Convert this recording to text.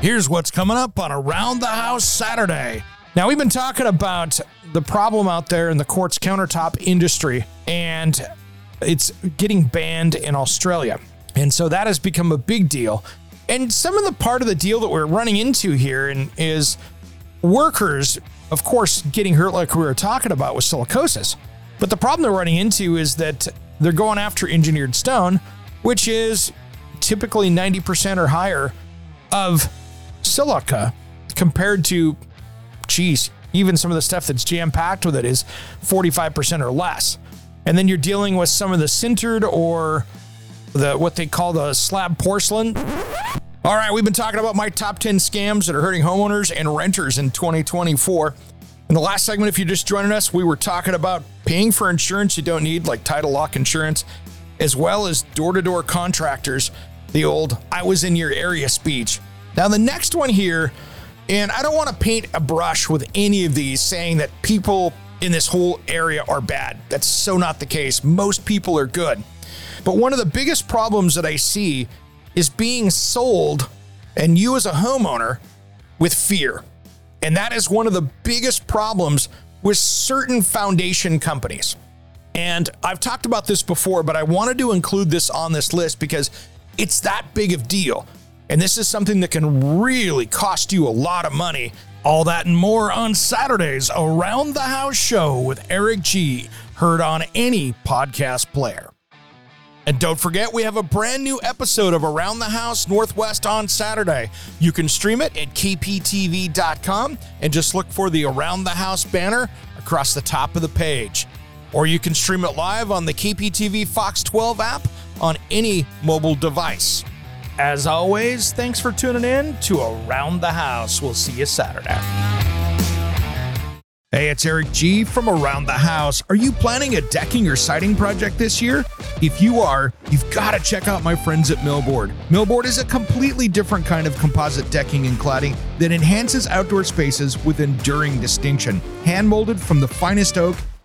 Here's what's coming up on Around the House Saturday. Now, we've been talking about the problem out there in the quartz countertop industry, and it's getting banned in Australia. And so that has become a big deal. And some of the part of the deal that we're running into here and is workers, of course, getting hurt like we were talking about with silicosis. But the problem they're running into is that they're going after engineered stone, which is typically 90% or higher of silica compared to, geez, even some of the stuff that's jam packed with it is 45% or less. And then you're dealing with some of the sintered or the what they call the slab porcelain. All right, we've been talking about my top 10 scams that are hurting homeowners and renters in 2024. In the last segment, if you're just joining us, we were talking about paying for insurance you don't need, like title lock insurance, as well as door to door contractors, the old I was in your area speech. Now, the next one here, and I don't want to paint a brush with any of these saying that people in this whole area are bad. That's so not the case. Most people are good. But one of the biggest problems that I see is being sold, and you as a homeowner, with fear. And that is one of the biggest problems with certain foundation companies. And I've talked about this before, but I wanted to include this on this list because it's that big of deal. And this is something that can really cost you a lot of money. All that and more on Saturdays around the house show with Eric G, heard on any podcast player. And don't forget, we have a brand new episode of Around the House Northwest on Saturday. You can stream it at kptv.com and just look for the Around the House banner across the top of the page. Or you can stream it live on the KPTV Fox 12 app on any mobile device. As always, thanks for tuning in to Around the House. We'll see you Saturday. Hey, it's Eric G from Around the House. Are you planning a decking or siding project this year? If you are, you've got to check out my friends at Millboard. Millboard is a completely different kind of composite decking and cladding that enhances outdoor spaces with enduring distinction. Hand molded from the finest oak